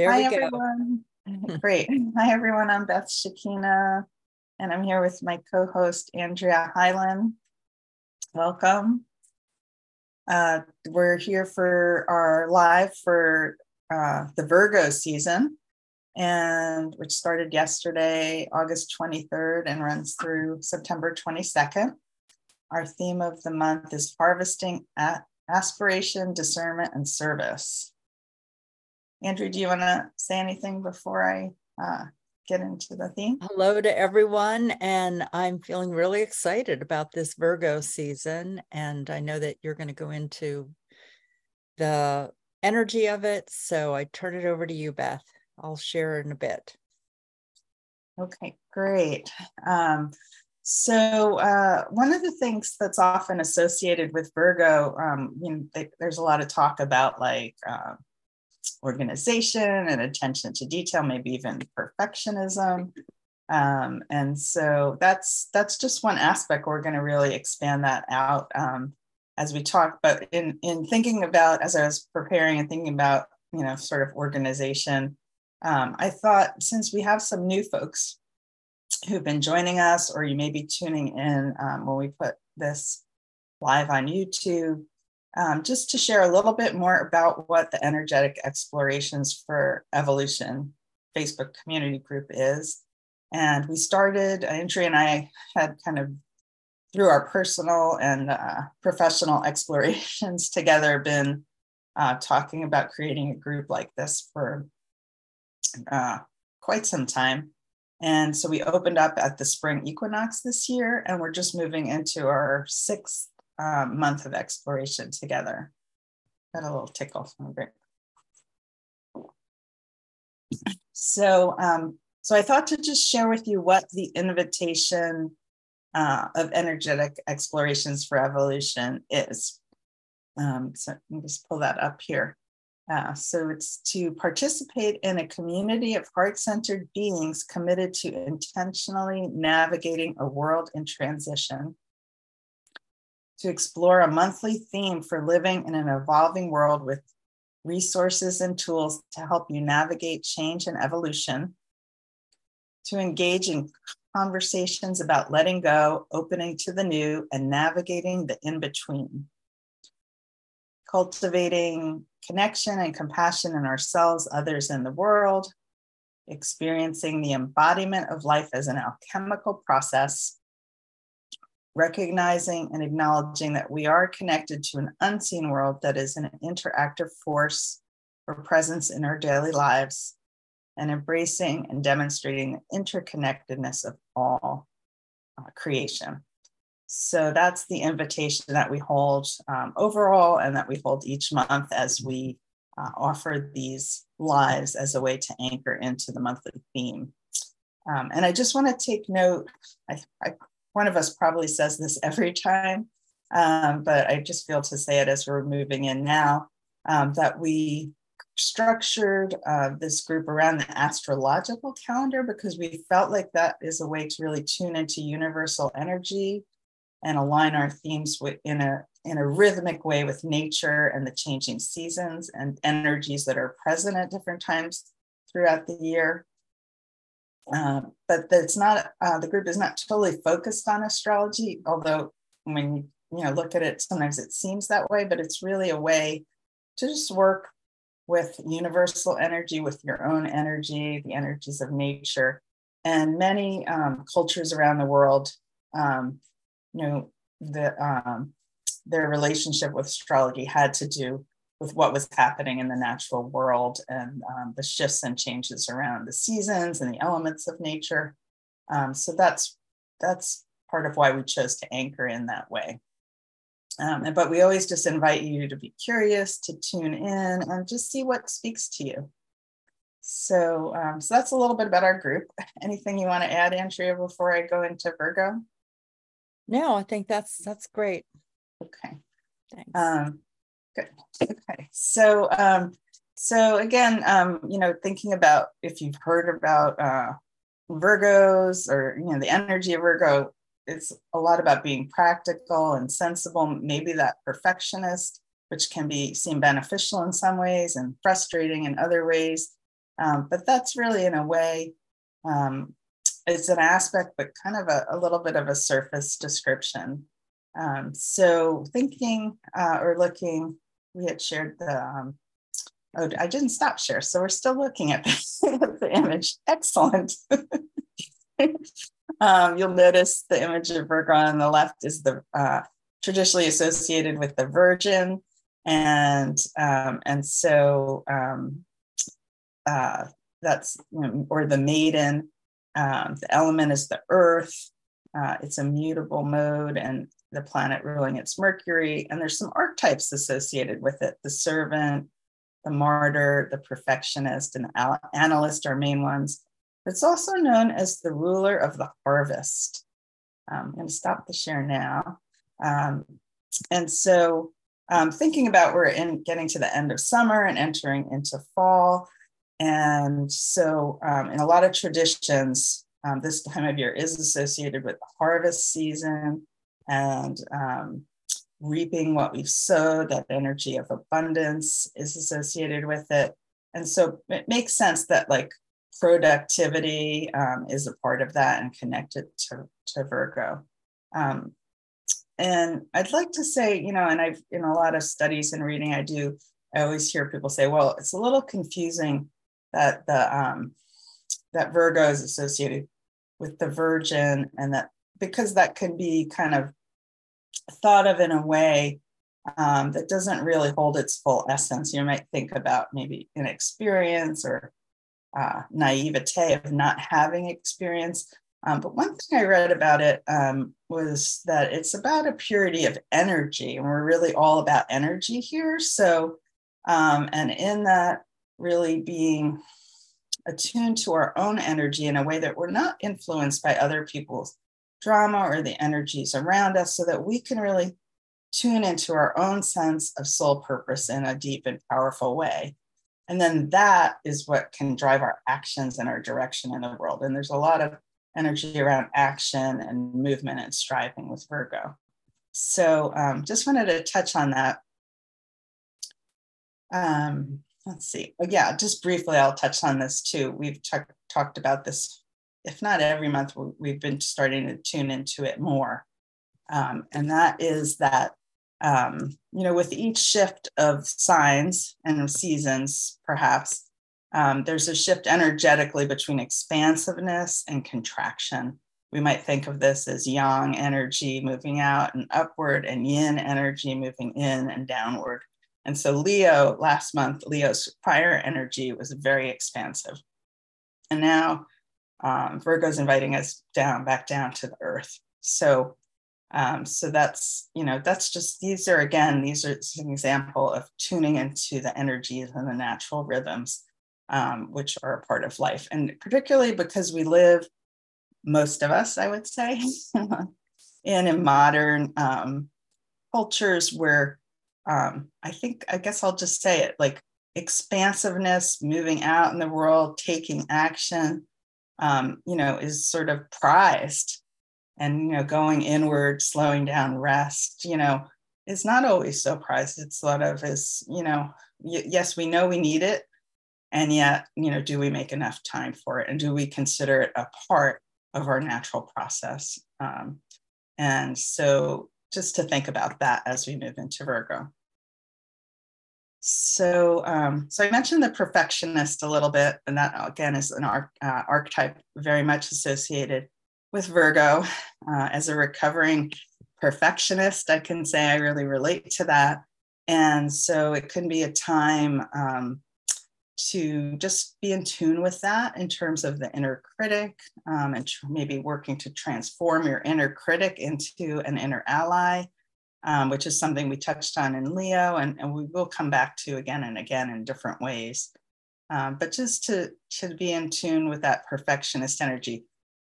There Hi, everyone. Great. Hi, everyone. I'm Beth Shekinah, and I'm here with my co host, Andrea Hylen. Welcome. Uh, we're here for our live for uh, the Virgo season, and which started yesterday, August 23rd, and runs through September 22nd. Our theme of the month is harvesting at aspiration, discernment, and service. Andrea, do you want to say anything before I uh, get into the theme? Hello to everyone. And I'm feeling really excited about this Virgo season. And I know that you're going to go into the energy of it. So I turn it over to you, Beth. I'll share in a bit. Okay, great. Um, so uh, one of the things that's often associated with Virgo, um, you know, they, there's a lot of talk about like uh, organization and attention to detail, maybe even perfectionism. Um, and so that's that's just one aspect. We're going to really expand that out um, as we talk. But in in thinking about as I was preparing and thinking about you know sort of organization, um, I thought since we have some new folks who've been joining us, or you may be tuning in um, when we put this live on YouTube, um, just to share a little bit more about what the Energetic Explorations for Evolution Facebook community group is. And we started, Andrea and I had kind of through our personal and uh, professional explorations together been uh, talking about creating a group like this for uh, quite some time. And so we opened up at the spring equinox this year, and we're just moving into our sixth um, month of exploration together. Got a little tickle from it. So, um, so I thought to just share with you what the invitation uh, of energetic explorations for evolution is. Um, so let me just pull that up here. Uh, so it's to participate in a community of heart-centered beings committed to intentionally navigating a world in transition to explore a monthly theme for living in an evolving world with resources and tools to help you navigate change and evolution, to engage in conversations about letting go, opening to the new, and navigating the in between. Cultivating connection and compassion in ourselves, others, and the world, experiencing the embodiment of life as an alchemical process, recognizing and acknowledging that we are connected to an unseen world that is an interactive force or presence in our daily lives, and embracing and demonstrating the interconnectedness of all uh, creation. So that's the invitation that we hold um, overall and that we hold each month as we uh, offer these lives as a way to anchor into the monthly theme. Um, and I just want to take note, I, I one of us probably says this every time, um, but I just feel to say it as we're moving in now um, that we structured uh, this group around the astrological calendar because we felt like that is a way to really tune into universal energy and align our themes with, in a in a rhythmic way with nature and the changing seasons and energies that are present at different times throughout the year. Uh, but it's not uh, the group is not totally focused on astrology, although when you you know look at it, sometimes it seems that way. But it's really a way to just work with universal energy, with your own energy, the energies of nature, and many um, cultures around the world, um, you know, the um, their relationship with astrology had to do with what was happening in the natural world and um, the shifts and changes around the seasons and the elements of nature. Um, so that's that's part of why we chose to anchor in that way. Um, but we always just invite you to be curious, to tune in, and just see what speaks to you. So, um, so that's a little bit about our group. Anything you want to add, Andrea, before I go into Virgo? No, I think that's that's great. Okay. Thanks. Um, Good. Okay. So, um, so again, um, you know, thinking about if you've heard about uh, Virgos or you know the energy of Virgo, it's a lot about being practical and sensible. Maybe that perfectionist, which can be seen beneficial in some ways and frustrating in other ways. Um, but that's really, in a way, um, it's an aspect, but kind of a, a, little bit of a surface description. Um, so, thinking uh, or looking, we had shared the. Um, oh, I didn't stop share, so we're still looking at the, the image. Excellent. Um, you'll notice the image of Virgo on the left is the uh, traditionally associated with the Virgin, and um, and so um, uh, that's or the Maiden. Um, the element is the Earth. Uh, it's a mutable mode, and the planet ruling it's Mercury. And there's some archetypes associated with it: the servant, the martyr, the perfectionist, and the analyst are main ones. It's also known as the ruler of the harvest. Um, I'm going to stop the share now. Um, and so, um, thinking about we're in getting to the end of summer and entering into fall. And so, um, in a lot of traditions, um, this time of year is associated with the harvest season and um, reaping what we've sowed. That energy of abundance is associated with it. And so, it makes sense that, like, productivity um, is a part of that and connected to, to Virgo. Um, and I'd like to say, you know, and I've in a lot of studies and reading I do, I always hear people say, well, it's a little confusing that the um, that Virgo is associated with the Virgin, and that because that can be kind of thought of in a way um, that doesn't really hold its full essence. You might think about maybe inexperience or uh, naivete of not having experience. Um, but one thing I read about it um, was that it's about a purity of energy, and we're really all about energy here. So, um, and in that, really being attuned to our own energy in a way that we're not influenced by other people's drama or the energies around us, so that we can really tune into our own sense of soul purpose in a deep and powerful way. And then that is what can drive our actions and our direction in the world. And there's a lot of energy around action and movement and striving with Virgo. So um, just wanted to touch on that. Um, let's see. Oh, yeah, just briefly, I'll touch on this too. We've t- talked about this, if not every month, we've been starting to tune into it more. Um, and that is that um, you know, with each shift of signs and seasons, perhaps, um, there's a shift energetically between expansiveness and contraction. We might think of this as yang energy moving out and upward, and yin energy moving in and downward. And so, Leo, last month, Leo's fire energy was very expansive. And now um, Virgo's inviting us down, back down to the earth. So, um, so that's, you know, that's just, these are, again, these are an example of tuning into the energies and the natural rhythms, um, which are a part of life. And particularly because we live, most of us, I would say, in a modern um, cultures where um, I think, I guess I'll just say it like expansiveness, moving out in the world, taking action, um, you know, is sort of prized and you know going inward slowing down rest you know is not always so prized. It's sort of is you know y- yes we know we need it and yet you know do we make enough time for it and do we consider it a part of our natural process? Um, and so just to think about that as we move into virgo so um, so i mentioned the perfectionist a little bit and that again is an uh, archetype very much associated with Virgo. Uh, as a recovering perfectionist, I can say I really relate to that. And so it can be a time um, to just be in tune with that in terms of the inner critic um, and tr- maybe working to transform your inner critic into an inner ally, um, which is something we touched on in Leo and, and we will come back to again and again in different ways. Um, but just to, to be in tune with that perfectionist energy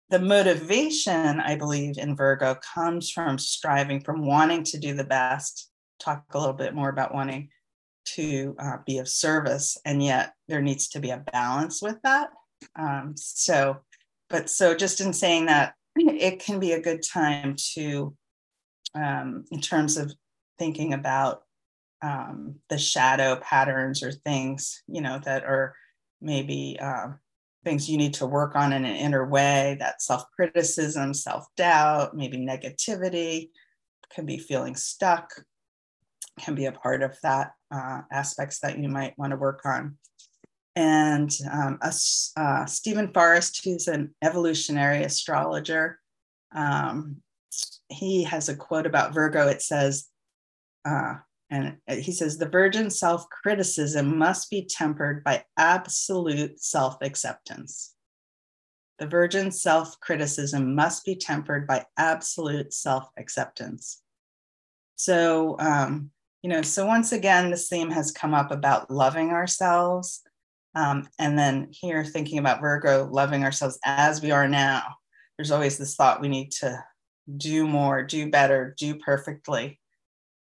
the motivation, I believe, in Virgo comes from striving, from wanting to do the best. Talk a little bit more about wanting to uh, be of service, and yet there needs to be a balance with that. Um, so, but so just in saying that, it can be a good time to, um, in terms of thinking about um, the shadow patterns or things, you know, that are maybe uh, things you need to work on in an inner way that self criticism, self doubt, maybe negativity, can be feeling stuck, can be a part of that uh, aspects that you might want to work on. And um, a, uh, Steven Forrest, who's an evolutionary astrologer, um, he has a quote about Virgo. It says, uh, and he says, the virgin self criticism must be tempered by absolute self acceptance. The virgin self criticism must be tempered by absolute self acceptance. So, um, you know, so once again, this theme has come up about loving ourselves. Um, and then here, thinking about Virgo, loving ourselves as we are now. There's always this thought we need to do more, do better, do perfectly.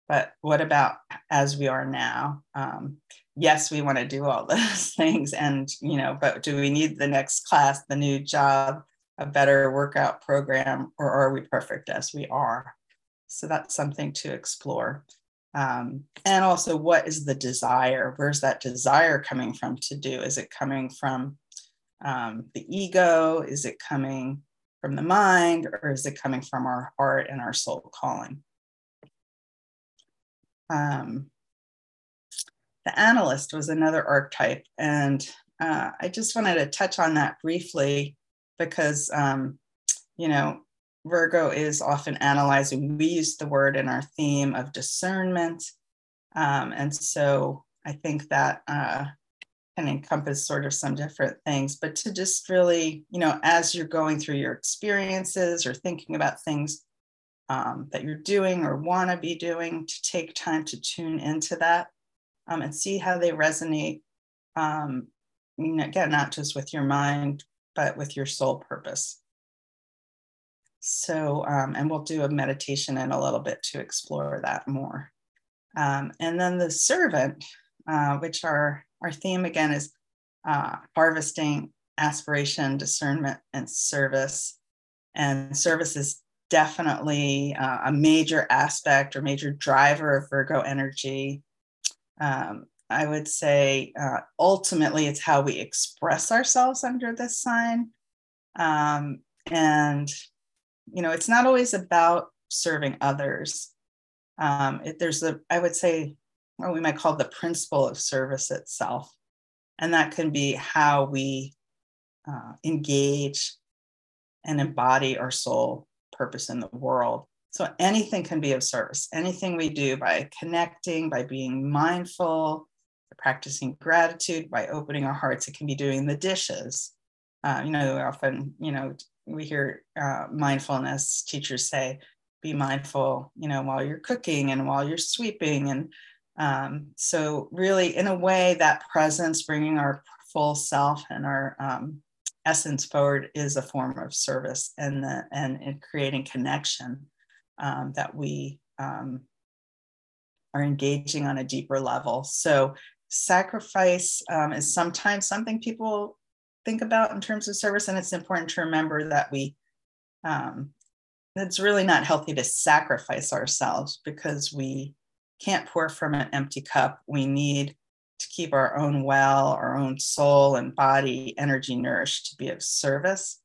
But what about as we are now? Um, yes we want to do all those things and you know but do we need the next class the new job a better workout program or are we perfect as we are? So that's something to explore. Um, and also what is the desire? Where's that desire coming from to do? Is it coming from um, the ego? Is it coming from the mind or is it coming from our heart and our soul calling um, the analyst was another archetype. And uh, I just wanted to touch on that briefly because, um, you know, Virgo is often analyzing. We use the word in our theme of discernment. Um, and so I think that uh, can encompass sort of some different things, but to just really, you know, as you're going through your experiences or thinking about things, um, that you're doing or want to be doing to take time to tune into that um, and see how they resonate. Um, again, not just with your mind, but with your soul purpose. So, um, and we'll do a meditation in a little bit to explore that more. Um, and then the servant, uh, which our, our theme again is uh, harvesting aspiration, discernment, and service. And service is definitely uh, a major aspect or major driver of Virgo energy. Um, I would say uh, ultimately it's how we express ourselves under this sign. Um, and, you know, it's not always about serving others. Um, it, there's a, I would say, what we might call the principle of service itself. And that can be how we uh, engage and embody our soul purpose in the world. So anything can be of service. Anything we do by connecting, by being mindful, practicing gratitude, by opening our hearts. It can be doing the dishes. Uh, you know, often, you know, we hear uh, mindfulness teachers say, be mindful, you know, while you're cooking and while you're sweeping. And um, so, really, in a way, that presence, bringing our full self and our um, essence forward is a form of service and the, and in creating connection um, that we um, are engaging on a deeper level. So sacrifice um, is sometimes something people think about in terms of service, and it's important to remember that we um, it's really not healthy to sacrifice ourselves because we can't pour from an empty cup. We need to keep our own well, our own soul and body energy nourished to be of service.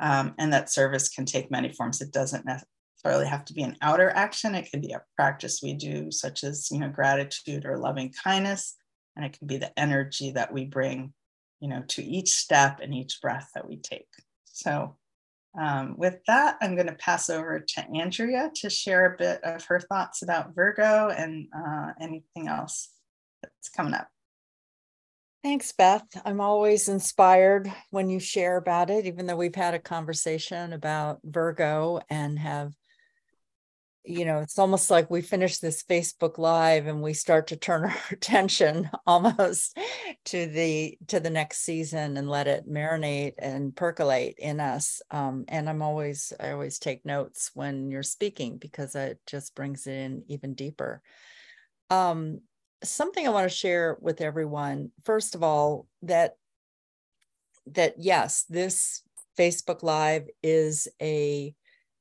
Um, and that service can take many forms. It doesn't necessarily have to be an outer action. It can be a practice we do, such as you know gratitude or loving kindness, and it can be the energy that we bring, you know, to each step and each breath that we take. So, um, with that, I'm going to pass over to Andrea to share a bit of her thoughts about Virgo and uh, anything else that's coming up. Thanks, Beth. I'm always inspired when you share about it, even though we've had a conversation about Virgo and have, you know, it's almost like we finish this Facebook Live and we start to turn our attention almost to the to the next season and let it marinate and percolate in us. Um, and I'm always I always take notes when you're speaking because it just brings it in even deeper. Um, something I want to share with everyone. First of all, that that yes, this Facebook Live is a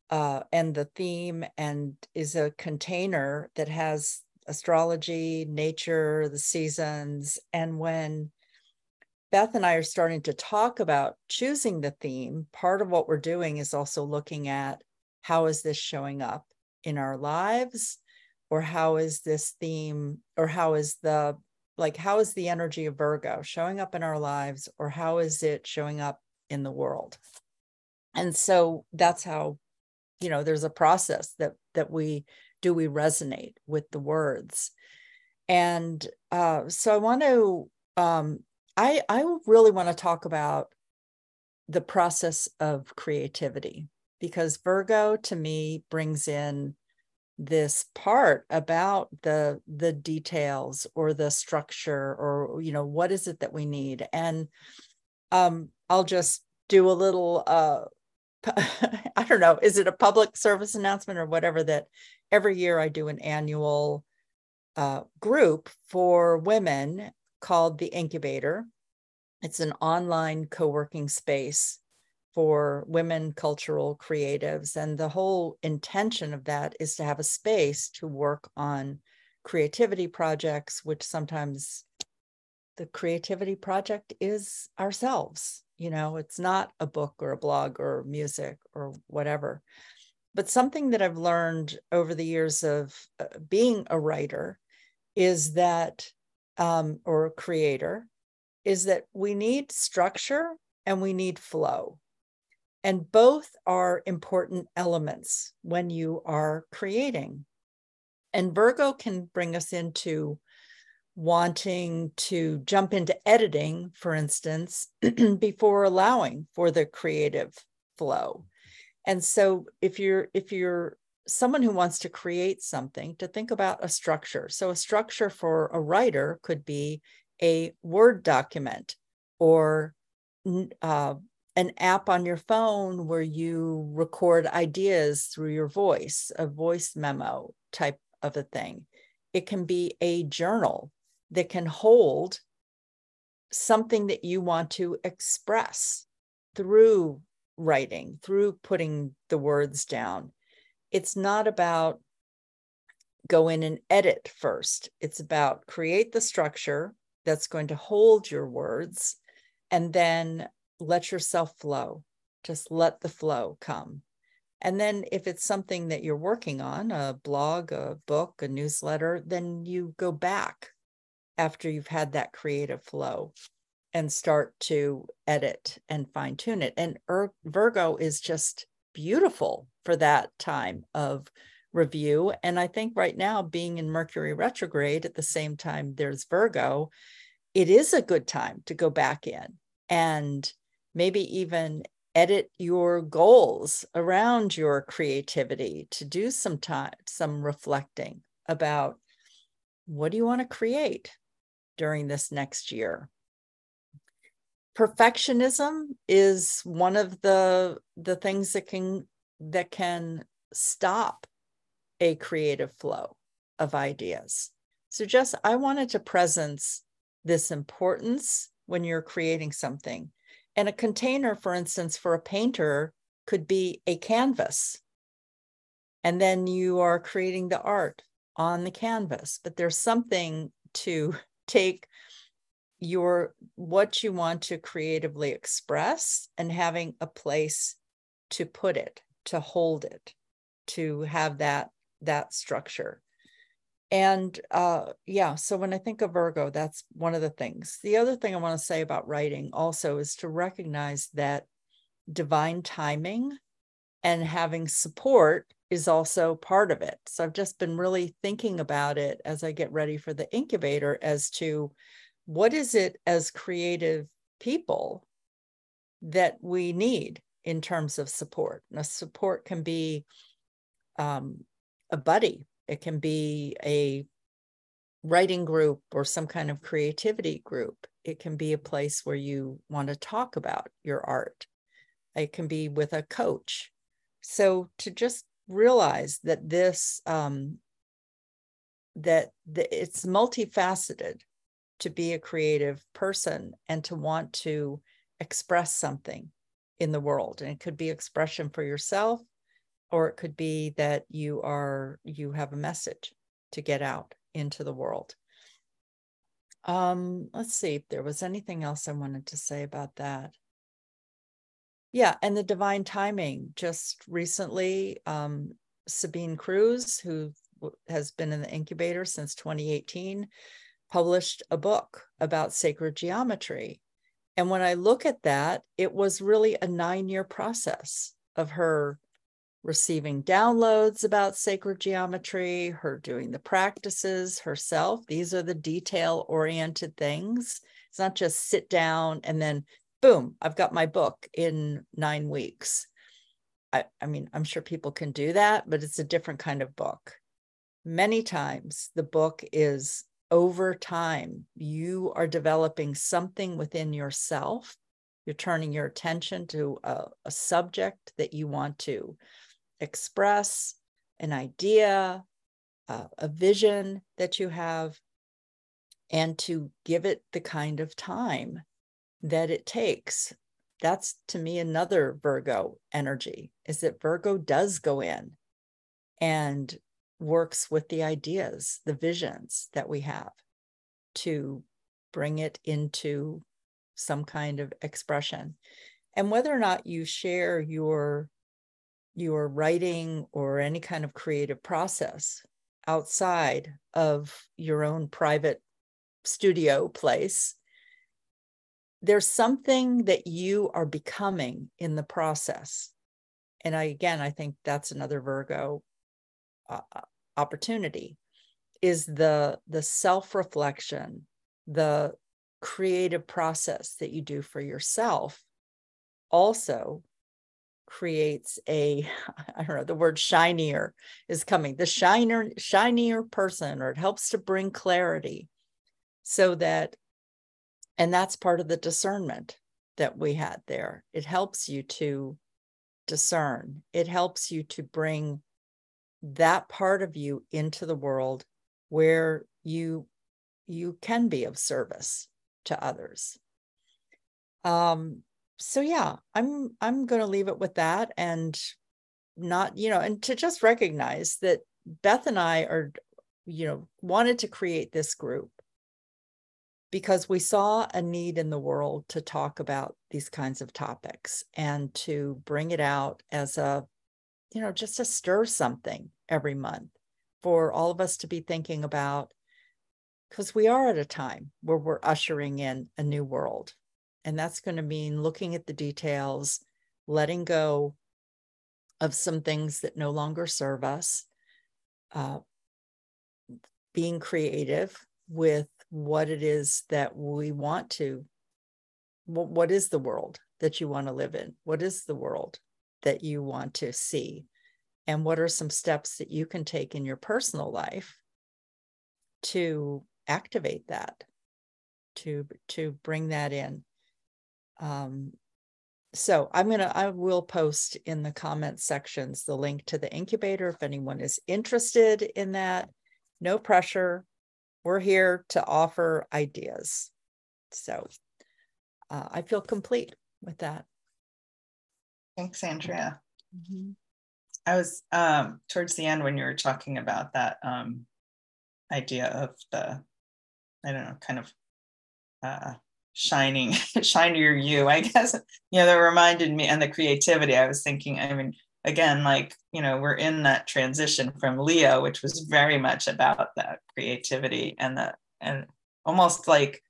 uh, and the theme and is a container that has astrology, nature, the seasons, and when Beth and I are starting to talk about choosing the theme, part of what we're doing is also looking at how is this showing up in our lives or how is this theme or how is the like how is the energy of Virgo showing up in our lives or how is it showing up in the world? And so that's how you know there's a process that that we do we resonate with the words? And uh, so i want to um, i i really want to talk about the process of creativity because virgo to me brings in this part about the the details or the structure or you know what is it that we need? And um i'll just do a little uh I don't know, is it a public service announcement or whatever that every year I do an annual uh, group for women called the Incubator. It's an online co working space for women cultural creatives. And the whole intention of that is to have a space to work on creativity projects, which sometimes the creativity project is ourselves you know it's not a book or a blog or music or whatever. But something that i've learned over the years of uh, being a writer is that um, or a creator is that we need structure and we need flow. And both are important elements when you are creating. And virgo can bring us into wanting to jump into editing, for instance, before allowing for the creative flow. And so if you're if you're someone who wants to create something, to think about a structure. So a structure for a writer could be a Word document or uh, an app on your phone where you record ideas through your voice, a voice memo type of a thing. It can be a journal that can hold something that you want to express through writing, through putting the words down. It's not about go in and edit first. It's about create the structure that's going to hold your words and then let yourself flow. Just let the flow come. And then if it's something that you're working on, a blog, a book, a newsletter, then you go back after you've had that creative flow and start to edit and fine tune it. And Virgo is just beautiful for that time of review. And I think right now, being in Mercury retrograde at the same time there's Virgo, it is a good time to go back in and maybe even edit your goals around your creativity to do some time some reflecting about what do you want to create during this next year. Perfectionism is one of the the things that can that can stop a creative flow of ideas. So just I wanted to presence this importance when you're creating something. And a container, for instance, for a painter could be a canvas. And then you are creating the art on the canvas. But there's something to take your what you want to creatively express and having a place to put it to hold it to have that that structure. And uh yeah so when i think of virgo that's one of the things. The other thing i want to say about writing also is to recognize that divine timing and having support is also part of it. So I've just been really thinking about it as I get ready for the incubator as to what is it as creative people that we need in terms of support. Now, support can be um, a buddy, it can be a writing group or some kind of creativity group. It can be a place where you want to talk about your art. It can be with a coach. So to just realize that this um, that the, it's multifaceted to be a creative person and to want to express something in the world and it could be expression for yourself or it could be that you are you have a message to get out into the world Um, let's see if there was anything else I wanted to say about that. Yeah, and the divine timing. Just recently, um, Sabine Cruz, who has been in the incubator since 2018, published a book about sacred geometry. And when I look at that, it was really a nine year process of her receiving downloads about sacred geometry, her doing the practices herself. These are the detail oriented things. It's not just sit down and then boom, I've got my book in nine weeks. I, I mean, I'm sure people can do that, but it's a different kind of book. Many times the book is over time, you are developing something within yourself. You're turning your attention to a, a subject that you want to express, an idea, uh, a vision that you have, and to give it the kind of time that it takes. That's to me another Virgo energy is that Virgo does go in and works with the ideas, the visions that we have to bring it into some kind of expression. And whether or not you share your your writing or any kind of creative process outside of your own private studio place there's something that you are becoming in the process. And i again i think that's another virgo uh, uh opportunity is the the self reflection the creative process that you do for yourself also creates a i don't know the word shinier is coming the shiner shinier person or it helps to bring clarity so that and that's part of the discernment that we had there. It helps you to discern. It helps you to bring that part of you into the world where you you can be of service to others. Um so yeah i'm i'm going to leave it with that and not you know and to just recognize that beth and i are you know wanted to create this group because we saw a need in the world to talk about these kinds of topics and to bring it out as a you know just to stir something every month for all of us to be thinking about because we are at a time where we're ushering in a new world. And that's going to mean looking at the details, letting go of some things that no longer serve us, uh, being creative with what it is that we want to. What, what is the world that you want to live in? What is the world that you want to see? And what are some steps that you can take in your personal life to activate that, to, to bring that in? Um, so I'm to, I will post in the comment sections the link to the incubator if anyone is interested in that. No pressure. We're here to offer ideas. So uh, I feel complete with that. Thanks, Andrea. Mm-hmm. I was um, towards the end when you were talking about that um, idea of the, I don't know, kind of uh, shining shinier you i guess you know that reminded me and the creativity i was thinking i mean again like you know we're in that transition from leo which was very much about that creativity and the and almost like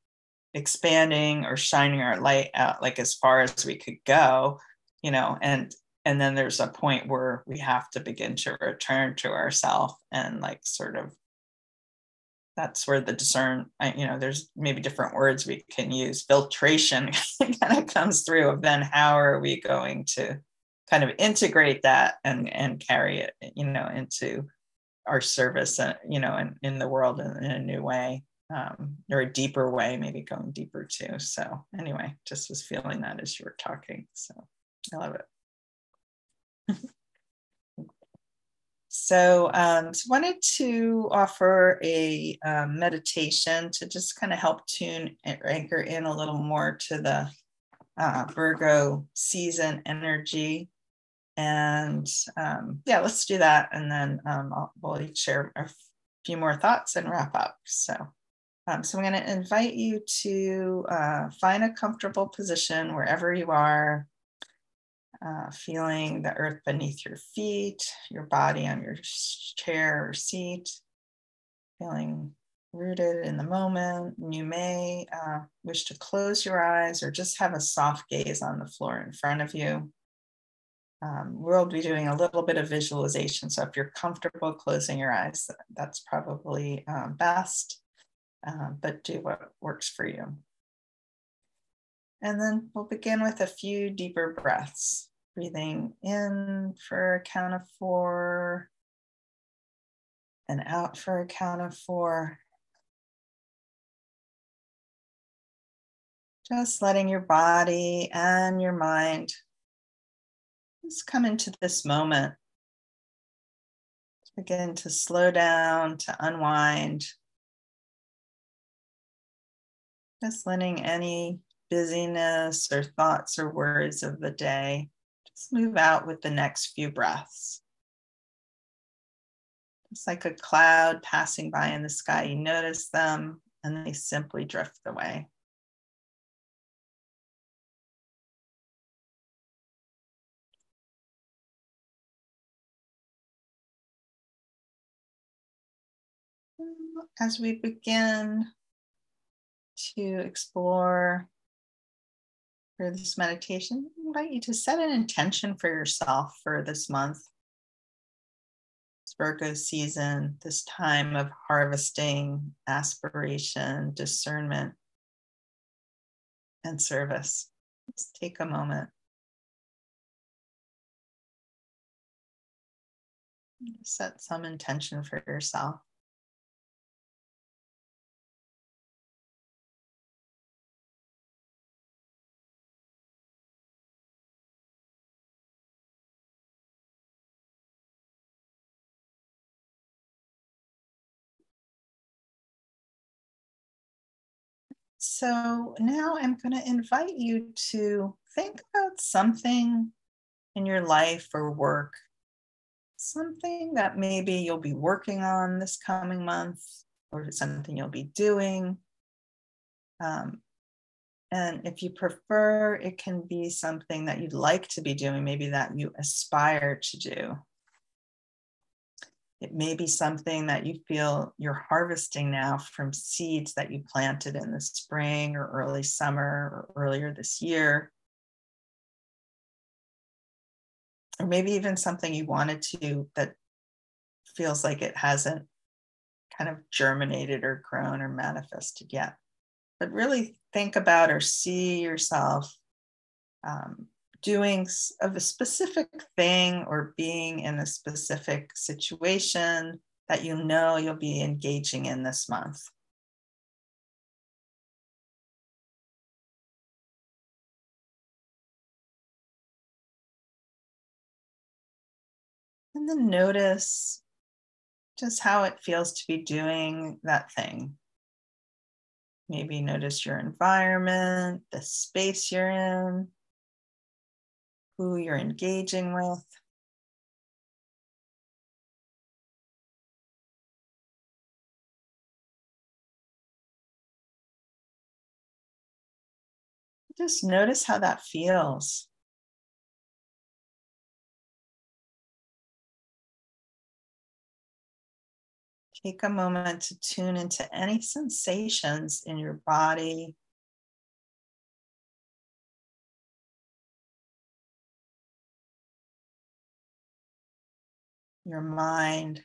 expanding or shining our light out like as far as we could go you know and and then there's a point where we have to begin to return to ourself and like sort of that's where the discern you know there's maybe different words we can use. Filtration kind of comes through of then how are we going to kind of integrate that and and carry it you know into our service uh, you know in, in the world in, in a new way um, or a deeper way maybe going deeper too. So anyway just was feeling that as you were talking. So i love it. So, um, so wanted to offer a um, meditation to just kind of help tune and anchor in a little more to the uh, Virgo season energy. And um, yeah, let's do that. And then um, I'll, we'll each share a few more thoughts and wrap up. So Um, so I'm going to invite you to uh, find a comfortable position wherever you are, uh, feeling the earth beneath your feet, your body on your chair or seat, feeling rooted in the moment. You may uh, wish to close your eyes or just have a soft gaze on the floor in front of you. Um, we'll be doing a little bit of visualization. So if you're comfortable closing your eyes, that's probably um, best, uh, but do what works for you. And then we'll begin with a few deeper breaths, breathing in for a count of four and out for a count of four. Just letting your body and your mind just come into this moment. Begin to slow down, to unwind. Just letting any busyness or thoughts or words of the day just move out with the next few breaths. It's like a cloud passing by in the sky. You notice them and they simply drift away. As we begin to explore for this meditation, I invite you to set an intention for yourself for this month. It's Virgo season, this time of harvesting, aspiration, discernment, and service. Let's take a moment. Set some intention for yourself. So now I'm going to invite you to think about something in your life or work, something that maybe you'll be working on this coming month or something you'll be doing. Um, and if you prefer, it can be something that you'd like to be doing, maybe that you aspire to do. It may be something that you feel you're harvesting now from seeds that you planted in the spring or early summer or earlier this year. Or maybe even something you wanted to that feels like it hasn't kind of germinated or grown or manifested yet. But really think about or see yourself um, doing of a specific thing or being in a specific situation that you know you'll be engaging in this month. And then notice just how it feels to be doing that thing. Maybe notice your environment, the space you're in, who you're engaging with. Just notice how that feels. Take a moment to tune into any sensations in your body your mind.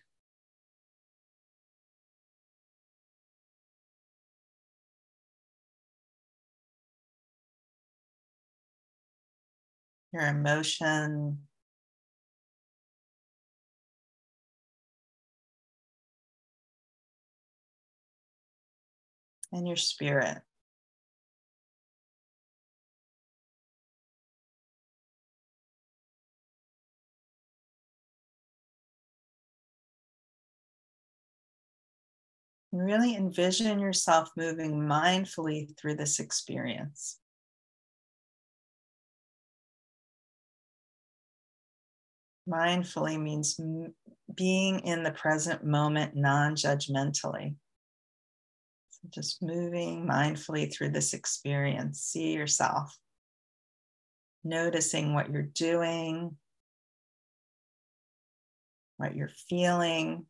Your emotion, and your spirit. Really envision yourself moving mindfully through this experience. Mindfully means being in the present moment non judgmentally. So Just moving mindfully through this experience. See yourself, noticing what you're doing, what you're feeling.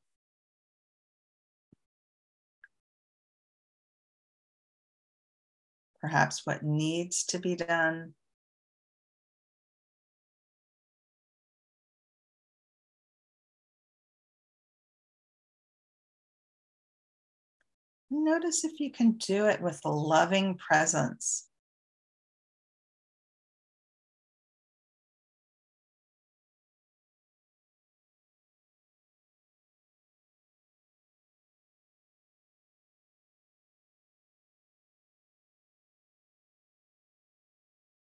Perhaps what needs to be done. Notice if you can do it with a loving presence.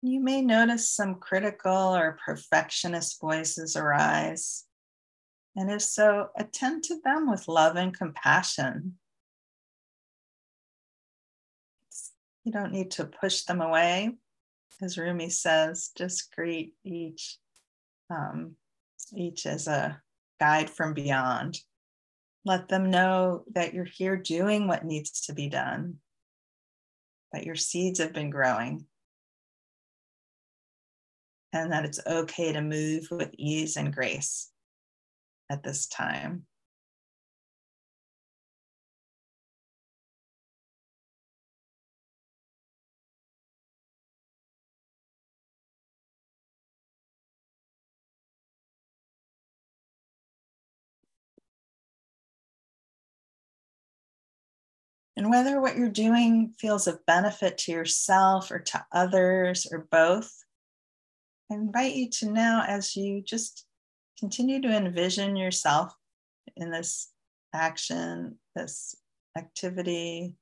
You may notice some critical or perfectionist voices arise. And if so, attend to them with love and compassion. You don't need to push them away. As Rumi says, just greet each, um, each as a guide from beyond. Let them know that you're here doing what needs to be done, that your seeds have been growing, and that it's okay to move with ease and grace at this time. And whether what you're doing feels of benefit to yourself or to others or both, I invite you to now, as you just continue to envision yourself in this action, this activity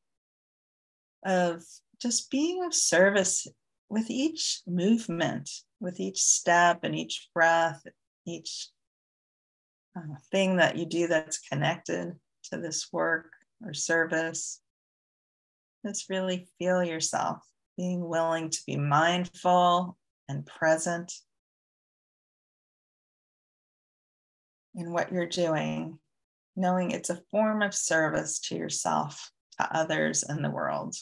of just being of service with each movement, with each step and each breath, each uh, thing that you do that's connected to this work or service. Just really feel yourself being willing to be mindful and present in what you're doing, knowing it's a form of service to yourself, to others, and the world.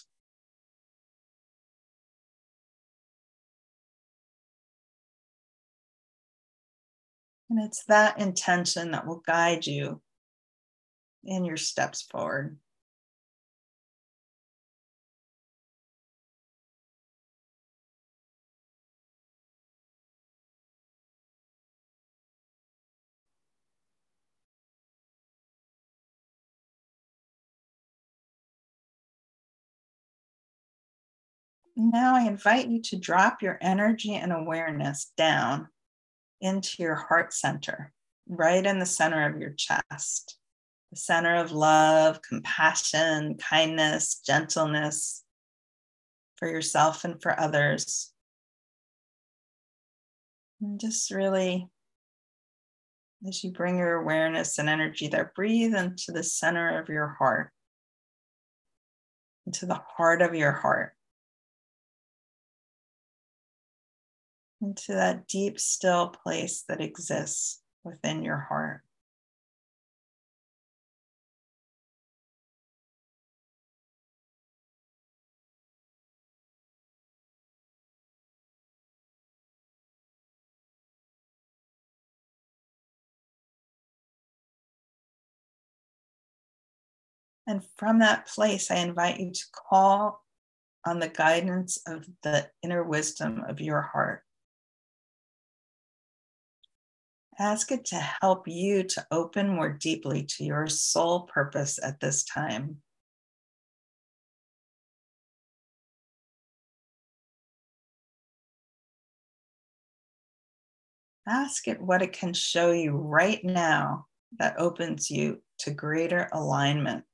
And it's that intention that will guide you in your steps forward. Now I invite you to drop your energy and awareness down into your heart center, right in the center of your chest, the center of love, compassion, kindness, gentleness for yourself and for others. And just really, as you bring your awareness and energy there, breathe into the center of your heart, into the heart of your heart. Into that deep, still place that exists within your heart. And from that place, I invite you to call on the guidance of the inner wisdom of your heart. Ask it to help you to open more deeply to your soul purpose at this time. Ask it what it can show you right now that opens you to greater alignment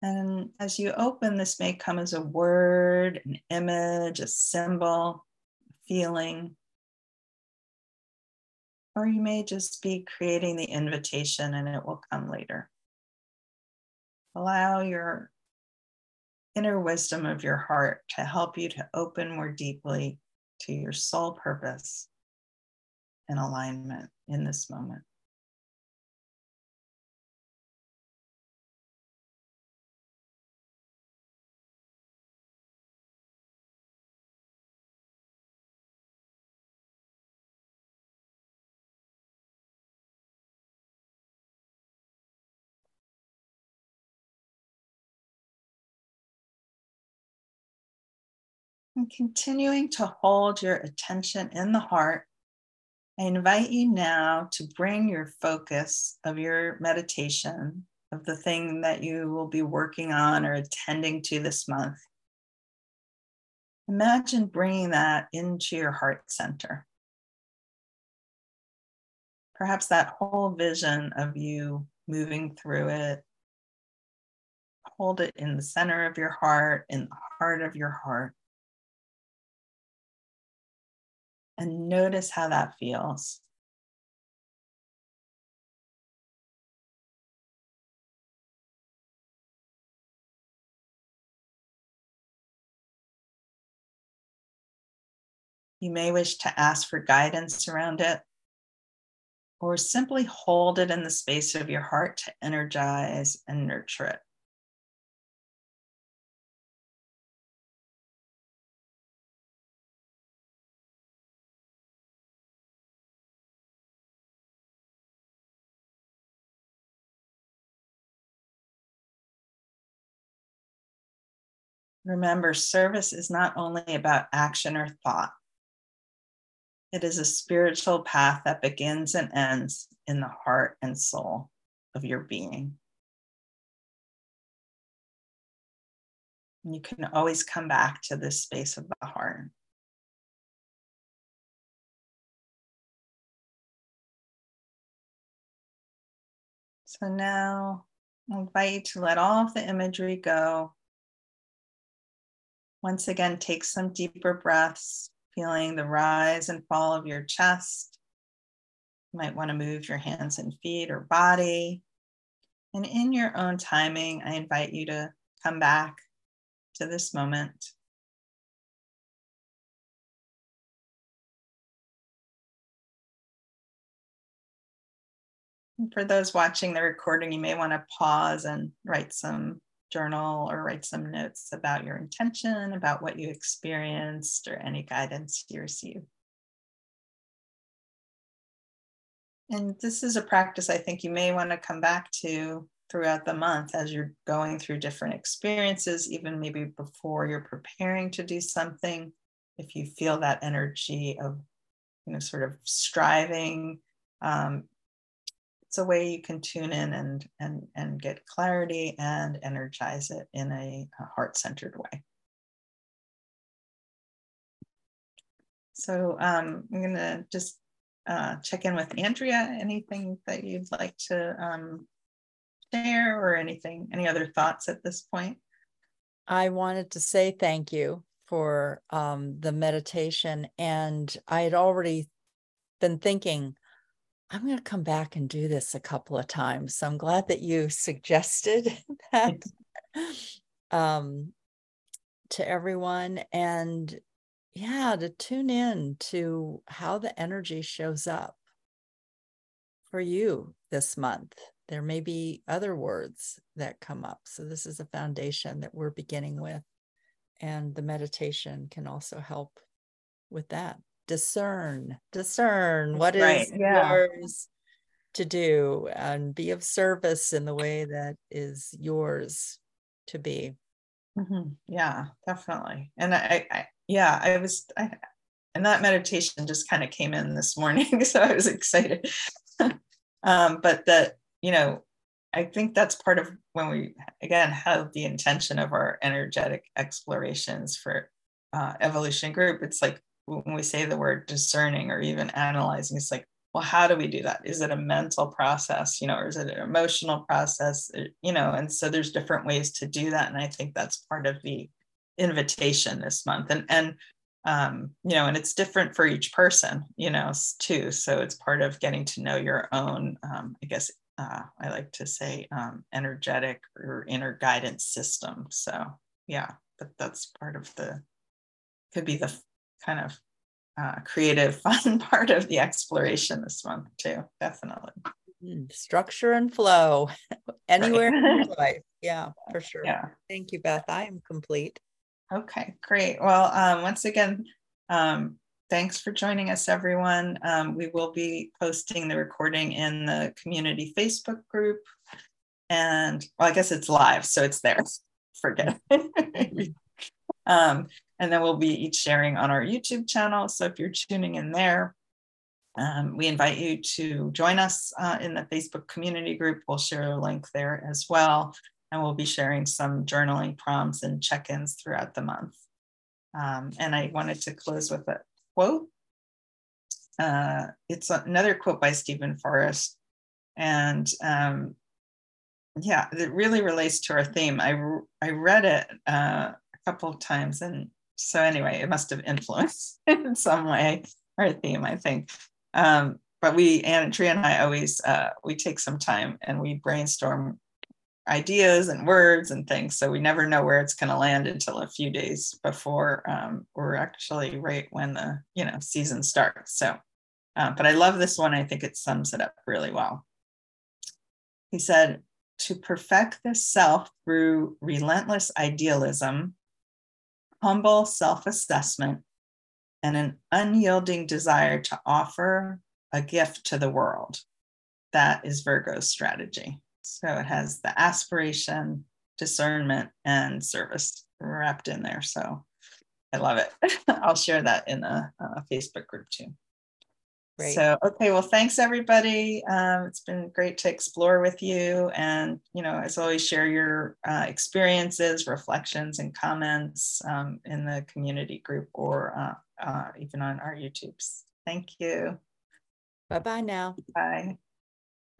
And as you open, this may come as a word, an image, a symbol, a feeling. Or you may just be creating the invitation and it will come later. Allow your inner wisdom of your heart to help you to open more deeply to your soul purpose and alignment in this moment. And continuing to hold your attention in the heart, I invite you now to bring your focus of your meditation, of the thing that you will be working on or attending to this month. Imagine bringing that into your heart center. Perhaps that whole vision of you moving through it. Hold it in the center of your heart, in the heart of your heart. And notice how that feels. You may wish to ask for guidance around it or simply hold it in the space of your heart to energize and nurture it. Remember, service is not only about action or thought, it is a spiritual path that begins and ends in the heart and soul of your being. And you can always come back to this space of the heart. So now I invite you to let all of the imagery go once again, take some deeper breaths, feeling the rise and fall of your chest. You might want to move your hands and feet or body. And in your own timing, I invite you to come back to this moment. for those watching the recording, you may want to pause and write some journal or write some notes about your intention, about what you experienced, or any guidance you received. And this is a practice I think you may want to come back to throughout the month as you're going through different experiences, even maybe before you're preparing to do something. If you feel that energy of, you know, sort of striving, um, it's a way you can tune in and and and get clarity and energize it in a, a heart-centered way. So um, i'm going to just uh, check in with andrea. Anything that you'd like to um, share or anything any other thoughts at this point? I wanted to say thank you for um, the meditation and i had already been thinking I'm going to come back and do this a couple of times. So I'm glad that you suggested that um, to everyone. And yeah, to tune in to how the energy shows up for you this month. There may be other words that come up. So this is a foundation that we're beginning with. And the meditation can also help with that discern, discern what right. is yeah. yours to do and be of service in the way that is yours to be. Mm-hmm. Yeah, definitely. And I, I, yeah, I was, I, and that meditation just kind of came in this morning. So I was excited. um, but that, you know, I think that's part of when we, again, have the intention of our energetic explorations for uh, evolution group. It's like when we say the word discerning or even analyzing, it's like, well, how do we do that? Is it a mental process, you know, or is it an emotional process, you know? And so there's different ways to do that, and I think that's part of the invitation this month. And and um, you know, and it's different for each person, you know, too. So it's part of getting to know your own, um, I guess, uh, I like to say, um, energetic or inner guidance system. So yeah, but that's part of the could be the kind of uh, creative, fun part of the exploration this month too. Definitely. Mm, structure and flow anywhere right. in your life. Yeah, for sure. Yeah. Thank you, Beth. I am complete. Okay, great. Well, um, once again, um, thanks for joining us, everyone. Um, we will be posting the recording in the community Facebook group. And well, I guess it's live, so it's there. Forget. Um, and then we'll be each sharing on our YouTube channel. So if you're tuning in there, um, we invite you to join us uh, in the Facebook community group. We'll share a link there as well. And we'll be sharing some journaling prompts and check ins throughout the month. Um, and I wanted to close with a quote. Uh, it's another quote by Steven Forrest. And um, yeah, it really relates to our theme. I, I read it uh, couple times. And so, anyway, it must have influenced in some way our theme, I think. Um, but we, Andrea and I always, uh, we take some time and we brainstorm ideas and words and things. So we never know where it's going to land until a few days before um, we're actually right when the you know season starts. So, uh, but I love this one. I think it sums it up really well. He said, "To perfect the self through relentless idealism, humble self-assessment, and an unyielding desire to offer a gift to the world." That is Virgo's strategy. So it has the aspiration, discernment, and service wrapped in there. So I love it. I'll share that in a, a Facebook group too. Great. So, okay, well, thanks everybody. Um, it's been great to explore with you. And, you know, as always, share your uh, experiences, reflections, and comments um, in the community group or uh, uh, even on our YouTubes. Thank you. Bye bye now. Bye.